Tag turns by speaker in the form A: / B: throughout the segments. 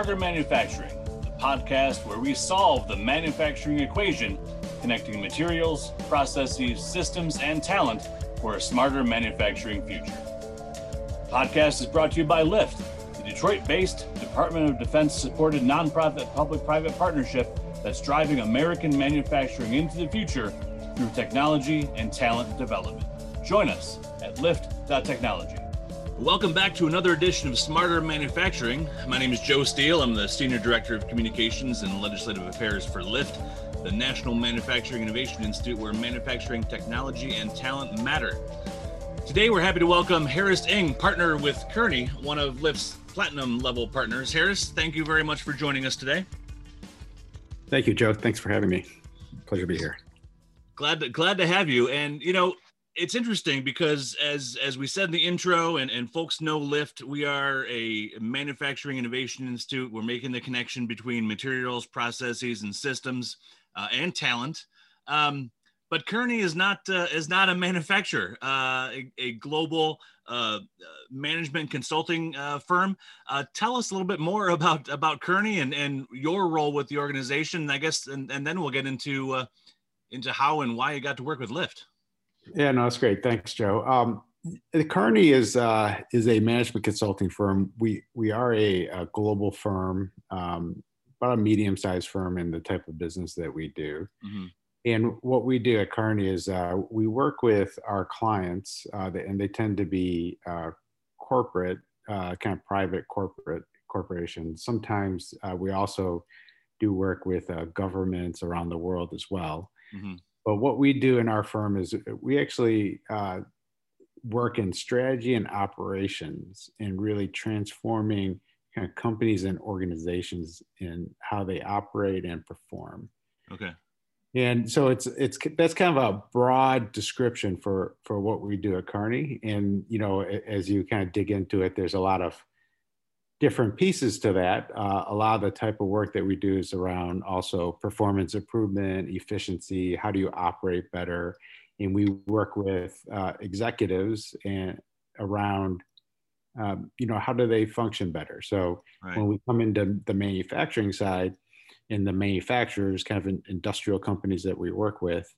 A: Smarter Manufacturing, the podcast where we solve the manufacturing equation, connecting materials, processes, systems, and talent for a smarter manufacturing future. The podcast is brought to you by LIFT, the Detroit based Department of Defense supported nonprofit public private partnership that's driving American manufacturing into the future through technology and talent development. Join us at lift.technology. Welcome back to another edition of Smarter Manufacturing. My name is Joe Steele. I'm the Senior Director of Communications and Legislative Affairs for LIFT, the National Manufacturing Innovation Institute, where manufacturing technology and talent matter. Today, we're happy to welcome Harris Ng, partner with Kearney, one of LIFT's platinum level partners. Harris, thank you very much for joining us today.
B: Thank you, Joe. Thanks for having me. Pleasure to be here.
A: Glad to, glad to have you. And you know, it's interesting because as as we said in the intro and, and folks know lift we are a manufacturing innovation institute. We're making the connection between materials processes and systems uh, and talent. Um, but kearney is not uh, is not a manufacturer uh, a, a, global uh, management consulting uh, firm. Uh, tell us a little bit more about about kearney and and your role with the organization i guess and, and then we'll get into into how and why you got to work with lift
B: yeah, no, that's great. Thanks, Joe. Um, the Kearney is uh, is a management consulting firm. We we are a, a global firm, um, about a medium sized firm in the type of business that we do. Mm-hmm. And what we do at Kearney is uh, we work with our clients, uh, and they tend to be uh, corporate, uh, kind of private corporate corporations. Sometimes uh, we also do work with governments around the world as well. Mm-hmm. But what we do in our firm is we actually uh, work in strategy and operations and really transforming kind of companies and organizations in how they operate and perform.
A: Okay.
B: And so it's it's that's kind of a broad description for for what we do at Kearney. And you know, as you kind of dig into it, there's a lot of different pieces to that. Uh, a lot of the type of work that we do is around also performance improvement, efficiency, how do you operate better? And we work with uh, executives and around, um, you know, how do they function better? So right. when we come into the manufacturing side, and the manufacturers, kind of industrial companies that we work with,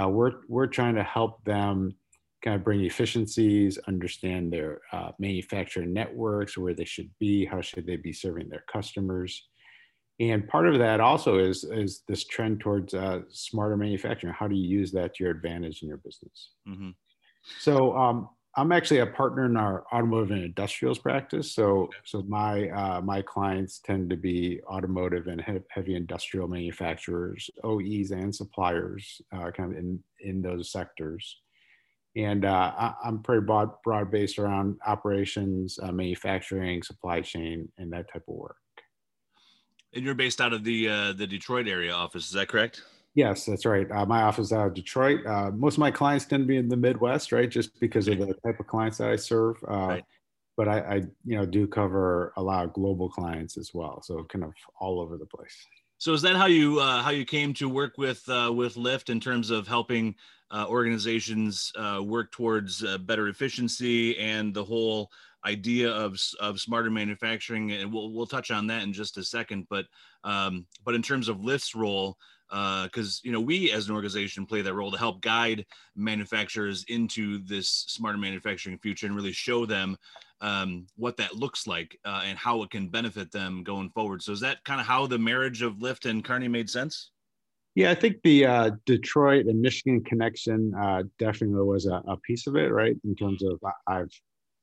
B: uh, we're we're trying to help them kind of bring efficiencies, understand their uh, manufacturing networks, where they should be, how should they be serving their customers. And part of that also is, is this trend towards uh, smarter manufacturing. How do you use that to your advantage in your business? Mm-hmm. So um, I'm actually a partner in our automotive and industrials practice. So, so my uh, my clients tend to be automotive and heavy industrial manufacturers, OEs and suppliers, uh, kind of in in those sectors and uh, I, am pretty broad, broad based around operations, uh, manufacturing, supply chain, and that type of work.
A: And you're based out of the uh, the Detroit area office, is that correct?
B: Yes, that's right. Uh, my office out of Detroit. Uh, most of my clients tend to be in the Midwest, right? Just because of the type of clients that I serve. Uh, right. But I, I, you know, do cover a lot of global clients as well, so kind of all over the place.
A: So is that how you uh, how you came to work with uh, with Lift in terms of helping uh, organizations uh, work towards uh, better efficiency and the whole idea of of smarter manufacturing? And we'll we'll touch on that in just a second. But um, but in terms of LIFT's role, because uh, you know we as an organization play that role to help guide manufacturers into this smarter manufacturing future and really show them um, what that looks like uh, and how it can benefit them going forward. So is that kind of how the marriage of Lift and Kearney made sense?
B: Yeah, I think the uh, Detroit and Michigan connection uh, definitely was a, a, piece of it, right? In terms of I've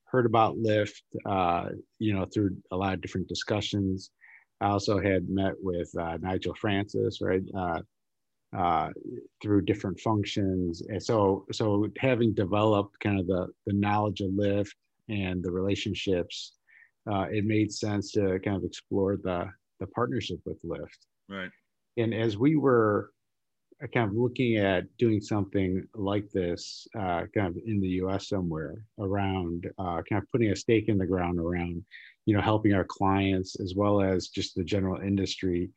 B: heard about Lift, uh, you know, through a lot of different discussions. I also had met with uh, Nigel Francis, right? Uh, uh, through different functions. And so, so having developed kind of the, the knowledge of Lift and the relationships, uh, it made sense to kind of explore the the partnership with Lift.
A: Right.
B: And as we were uh, kind of looking at doing something like this, uh, kind of in the U.S. somewhere around, uh, kind of putting a stake in the ground around, you know, helping our clients as well as just the general industry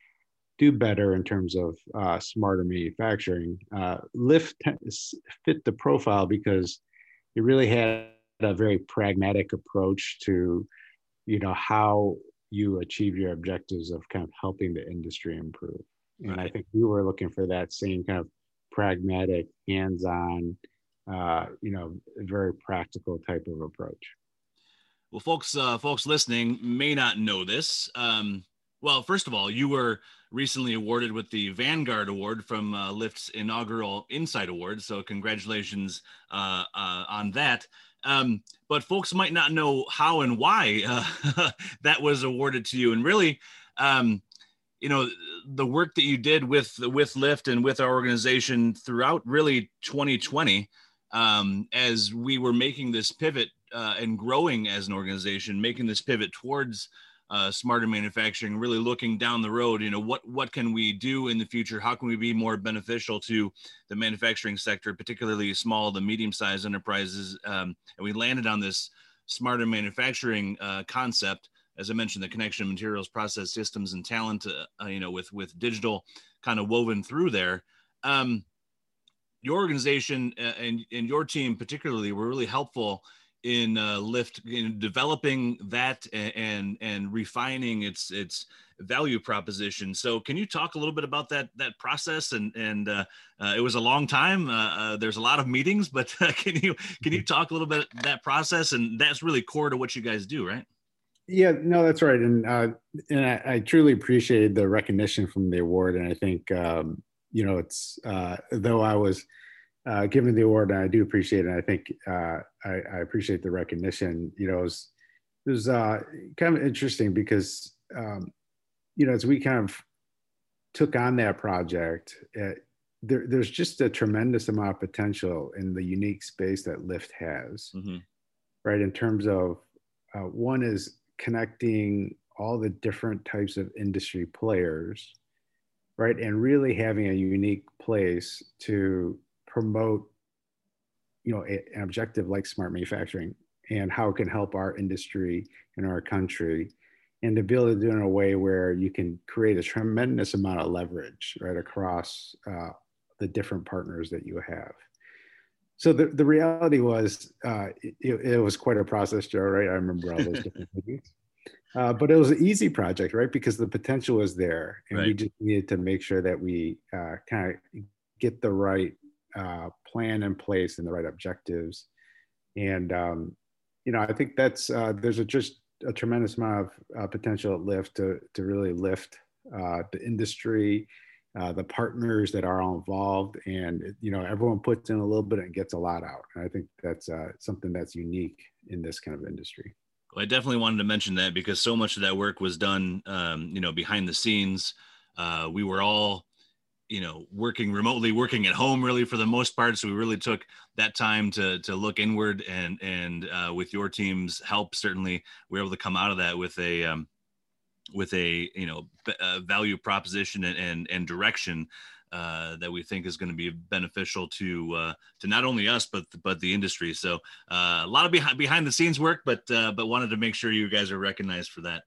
B: do better in terms of uh, smarter manufacturing. Uh, Lift fit the profile because it really had a very pragmatic approach to you know how you achieve your objectives of kind of helping the industry improve. And
A: Right.
B: I think we were looking for that same kind of pragmatic, hands-on, uh, you know, very practical type of approach.
A: Well, folks, uh, folks listening may not know this. Um, well, first of all, you were recently awarded with the Vanguard Award from uh, LIFT's inaugural Insight Award. So, congratulations uh, uh, on that. Um, but folks might not know how and why uh, that was awarded to you. And really, um, you know, the work that you did with with LIFT and with our organization throughout really 2020, um, as we were making this pivot uh, and growing as an organization, making this pivot towards uh, smarter manufacturing, really looking down the road. You know, what what can we do in the future? How can we be more beneficial to the manufacturing sector, particularly small to medium sized enterprises? Um, and we landed on this smarter manufacturing uh, concept. As I mentioned, the connection of materials, process systems, and talent. Uh, uh, you know, with with digital kind of woven through there. Um, your organization uh, and, and your team particularly were really helpful in uh, LIFT in developing that and, and refining its its value proposition. So, can you talk a little bit about that that process? And and uh, uh, it was a long time. Uh, uh, there's a lot of meetings, but uh, can you can you talk a little bit that process? And that's really core to what you guys do, right?
B: Yeah, no, that's right, and uh, and I, I truly appreciated the recognition from the award, and I think um, you know it's uh, though I was uh, given the award, and I do appreciate it. I think uh, I, I appreciate the recognition. You know, it was, it was uh, kind of interesting because um, you know as we kind of took on that project, uh, there, there's just a tremendous amount of potential in the unique space that LIFT has
A: Mm-hmm.
B: right? In terms of uh, one is connecting all the different types of industry players, right? And really having a unique place to promote, you know, a- an objective like smart manufacturing and how it can help our industry and our country. And to be able to do it in a way where you can create a tremendous amount of leverage right across uh, the different partners that you have. So the, the reality was uh, it, it was quite a process joe right? I remember all those different meetings uh, but it was an easy project right? Because the potential was there and we just needed to make sure that we uh, kind of get the right uh, plan in place and the right objectives. And um, you know i think that's uh, there's a just a tremendous amount of uh, potential at LIFT to, to really lift uh, the industry uh, the partners that are all involved. And you know everyone puts in a little bit and gets a lot out. And i think that's something that's unique in this kind of industry.
A: Well, I definitely wanted to mention that because so much of that work was done, um, you know, behind the scenes. We were all, you know, working remotely, working at home, really for the most part. So we really took that time to to look inward, and and uh, with your team's help, certainly we are able to come out of that with a um, with a you know uh, value proposition and and, and direction. Uh, that we think is going to be beneficial to uh, to not only us but but the industry. So uh, a lot of behind behind the scenes work, but uh, but wanted to make sure you guys are recognized for that.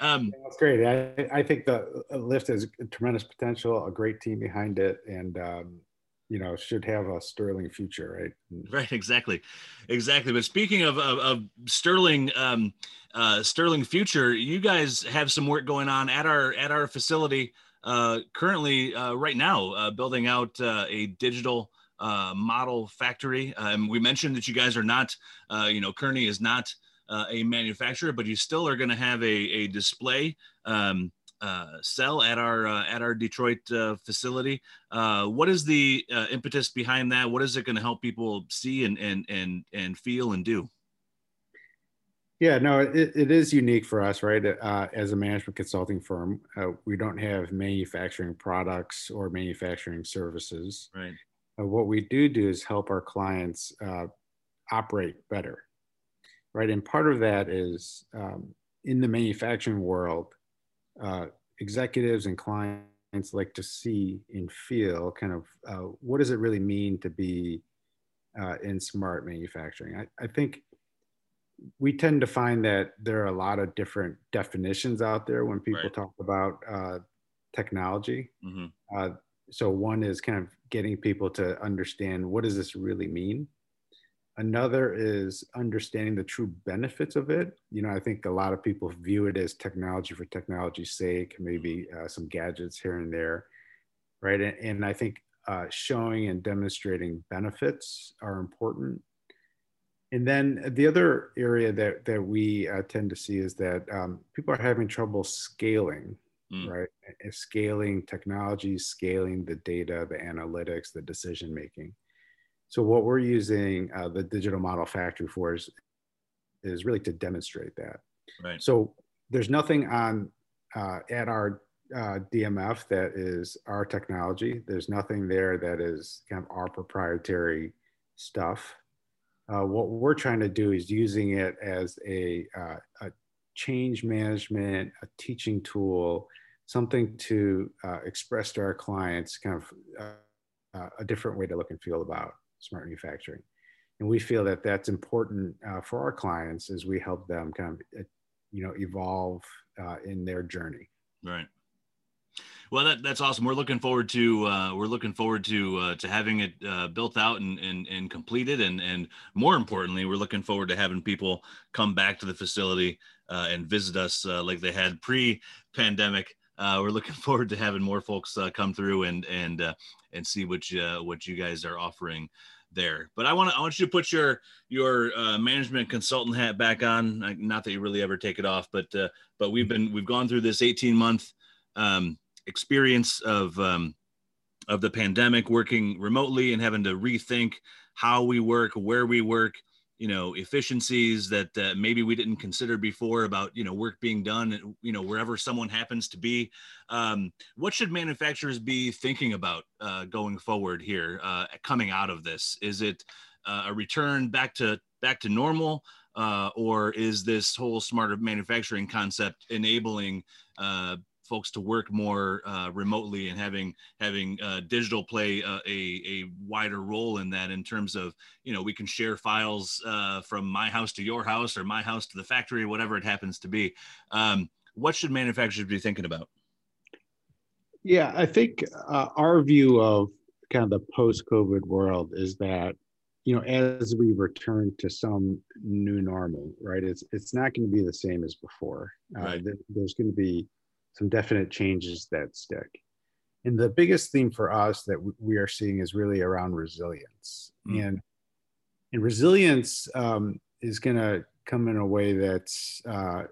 A: Um,
B: that's great i, I think the lift has tremendous potential a great team behind it and um, you know should have a sterling future right
A: right, exactly, exactly. But speaking of of, of Sterling um, uh, Sterling Future, you guys have some work going on at our at our facility uh, currently uh, right now, uh, building out uh, a digital uh, model factory. Um, we mentioned that you guys are not, uh, you know, Kearney is not uh, a manufacturer, but you still are going to have a, a display um, uh, cell at our uh, at our Detroit uh, facility. Uh, what is the uh, impetus behind that? What is it going to help people see and and and and feel and do?
B: Yeah, no, it, it is unique for us, right? Uh, as a management consulting firm, uh, we don't have manufacturing products or manufacturing services.
A: Right.
B: What we do do is help our clients uh, operate better, right? And part of that is um, in the manufacturing world, uh, executives and clients like to see and feel kind of uh, what does it really mean to be uh, in smart manufacturing. I, I think we tend to find that there are a lot of different definitions out there when people
A: Right.
B: talk about uh, technology.
A: hmm
B: Uh, so one is kind of getting people to understand what does this really mean, Another is understanding the true benefits of it. You know, I think a lot of people view it as technology for technology's sake, maybe uh, some gadgets here and there, right? And, and I think uh, showing and demonstrating benefits are important. And then the other area that, that we uh, tend to see is that um, people are having trouble scaling, mm. right? Scaling technology, scaling the data, the analytics, the decision making. So what we're using uh, the digital model factory for is, is really to demonstrate that.
A: Right.
B: So there's nothing on uh, at our uh, DMF that is our technology. There's nothing there that is kind of our proprietary stuff. Uh, what we're trying to do is using it as a, uh, a change management, a teaching tool, something to uh, express to our clients kind of a different way to look and feel about smart manufacturing. And we feel that that's important uh, for our clients as we help them kind of, uh, you know, evolve uh, in their journey.
A: Right. Well, that, that's awesome. We're looking forward to uh, we're looking forward to uh, to having it uh, built out and, and and completed, and and more importantly, we're looking forward to having people come back to the facility uh, and visit us uh, like they had pre-pandemic. Uh, we're looking forward to having more folks come through and and and see what you, what you guys are offering there. But I want I want you to put your your uh, management consultant hat back on. Not that you really ever take it off, but uh, but we've been we've gone through this 18 month um, experience of um, of the pandemic, working remotely and having to rethink how we work, where we work, you know efficiencies that uh, maybe we didn't consider before about you know work being done you know wherever someone happens to be. Um, what should manufacturers be thinking about uh, going forward here uh, coming out of this? Is it uh, a return back to back to normal uh, or is this whole smarter manufacturing concept enabling uh, folks to work more uh, remotely and having having uh, digital play uh, a, a wider role in that in terms of you know we can share files uh, from my house to your house or my house to the factory whatever it happens to be. Um, what should manufacturers be thinking about?
B: Yeah i think uh, our view of kind of the post-covid world is that you know as we return to some new normal right it's it's not going to be the same as before. Right. there's going to be some definite changes that stick. And the biggest theme for us that we are seeing is really around resilience. Mm. And, and resilience um, is going to come in a way that's, uh,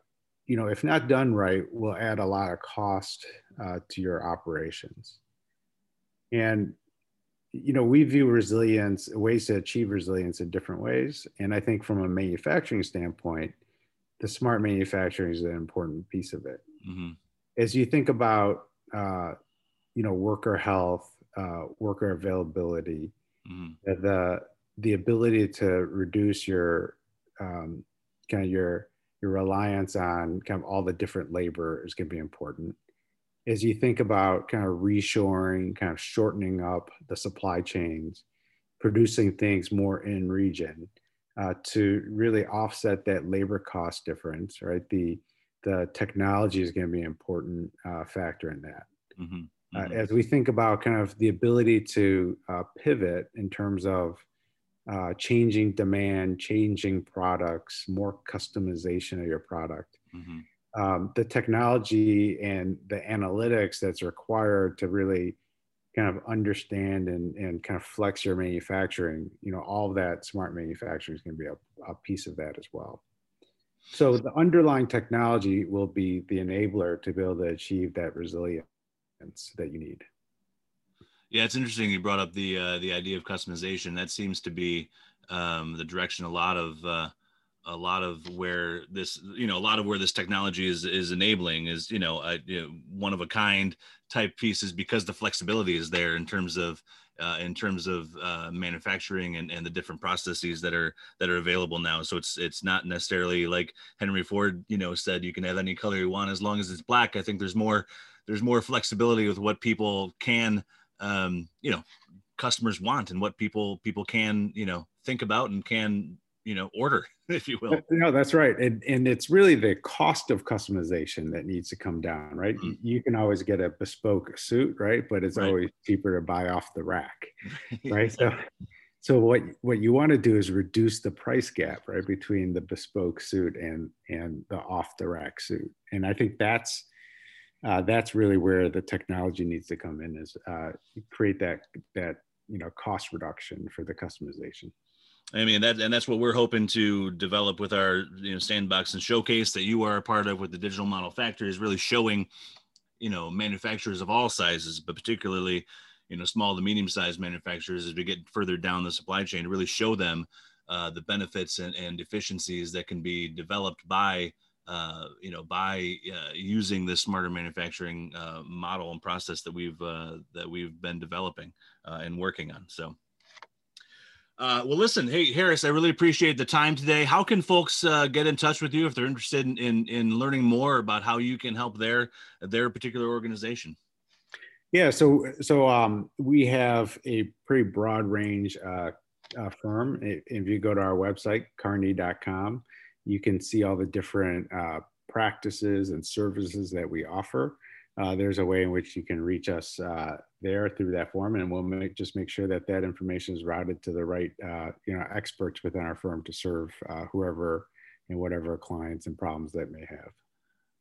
B: you know, if not done right, will add a lot of cost uh, to your operations. And, you know, we view resilience, ways to achieve resilience in different ways. And I think from a manufacturing standpoint, the smart manufacturing is an important piece of it. Mm-hmm as you think about uh, you know worker health, uh, worker availability, mm-hmm. the the ability to reduce your um, kind of your your reliance on kind of all the different labor is going to be important. As you think about kind of reshoring, kind of shortening up the supply chains, producing things more in region uh, to really offset that labor cost difference, right? The the technology is going to be an important uh, factor in that. Mm-hmm. Uh, mm-hmm. Uh, as we think about kind of the ability to uh, pivot in terms of uh, changing demand, changing products, more customization of your product, mm-hmm. um, the technology and the analytics that's required to really kind of understand and, and kind of flex your manufacturing, you know, all that smart manufacturing is going to be a, a piece of that as well. So the underlying technology will be the enabler to be able to achieve that resilience that you need.
A: Yeah, it's interesting you brought up the uh, the idea of customization. That seems to be um, the direction a lot of uh, a lot of where this you know a lot of where this technology is is enabling is you know, a, you know one of a kind type pieces because the flexibility is there in terms of uh, in terms of uh, manufacturing and, and the different processes that are that are available now. So it's it's not necessarily like Henry Ford, you know, said you can have any color you want as long as it's black. I think there's more there's more flexibility with what people can um, you know customers want and what people people can you know think about and can you know order if you will.
B: No that's right. And, and it's really the cost of customization that needs to come down right? Mm-hmm. you can always get a bespoke suit right? But it's right. always cheaper to buy off the rack right? So so what what you want to do is reduce the price gap right between the bespoke suit and and the off the rack suit. And i think that's uh, that's really where the technology needs to come in is uh, create that that you know cost reduction for the customization
A: I mean that, and that's what we're hoping to develop with our you know sandbox and showcase that you are a part of with the digital model factory is really showing, you know, manufacturers of all sizes, but particularly, you know, small to medium sized manufacturers as we get further down the supply chain to really show them uh, the benefits and, and efficiencies that can be developed by uh, you know by uh, using this smarter manufacturing uh, model and process that we've uh, that we've been developing uh, and working on. So. Uh, well, listen, hey Harris, I really appreciate the time today. How can folks uh, get in touch with you if they're interested in, in, in learning more about how you can help their their particular organization?
B: Yeah, so so um, we have a pretty broad range uh, uh, firm. If you go to our website, kearney.com, you can see all the different uh, practices and services that we offer uh, there's a way in which you can reach us uh, there through that form, and we'll make, just make sure that that information is routed to the right, uh, you know, experts within our firm to serve uh, whoever and whatever clients and problems that may have.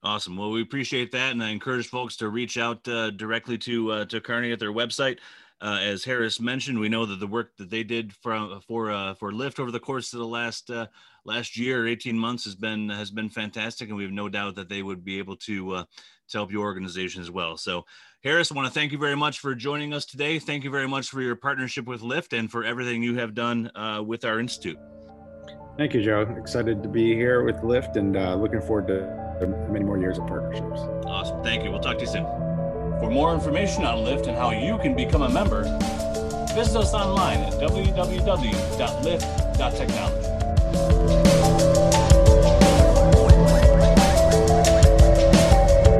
A: Awesome. Well, we appreciate that, and I encourage folks to reach out uh, directly to uh, to Kearney at their website. Uh, as Harris mentioned, we know that the work that they did for for uh, for Lift over the course of the last uh, last year, eighteen months, has been has been fantastic, and we have no doubt that they would be able to uh, to help your organization as well. So, Harris, I want to thank you very much for joining us today. Thank you very much for your partnership with LIFT and for everything you have done uh, with our institute.
B: Thank you, Joe. Excited to be here with LIFT and uh, looking forward to many more years of partnerships.
A: Awesome. Thank you. We'll talk to you soon.
C: For more information on LIFT and how you can become a member, visit us online at www.lift.technology.